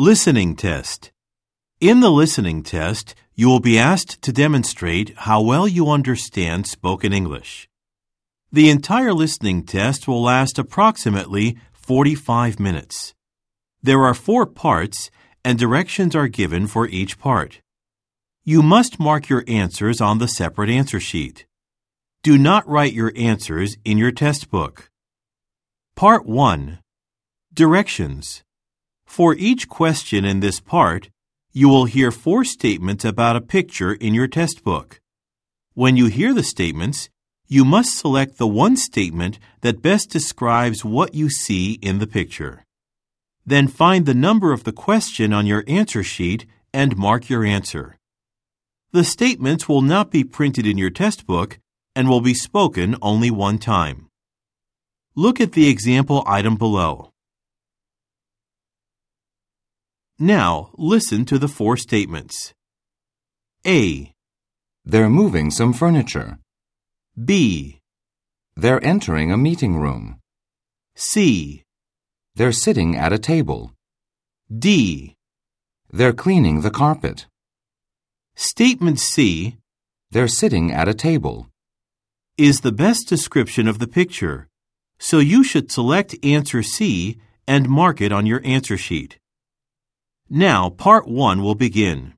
Listening test. In the listening test, you will be asked to demonstrate how well you understand spoken English. The entire listening test will last approximately 45 minutes. There are four parts and directions are given for each part. You must mark your answers on the separate answer sheet. Do not write your answers in your test book. Part 1 Directions For each question in this part, you will hear four statements about a picture in your test book. When you hear the statements, you must select the one statement that best describes what you see in the picture. Then find the number of the question on your answer sheet and mark your answer. The statements will not be printed in your test book and will be spoken only one time. Look at the example item below. Now, listen to the four statements. A. They're moving some furniture. B. They're entering a meeting room. C. They're sitting at a table. D. They're cleaning the carpet. Statement C They're sitting at a table. is the best description of the picture, so you should select answer C and mark it on your answer sheet. Now, part 1 will begin.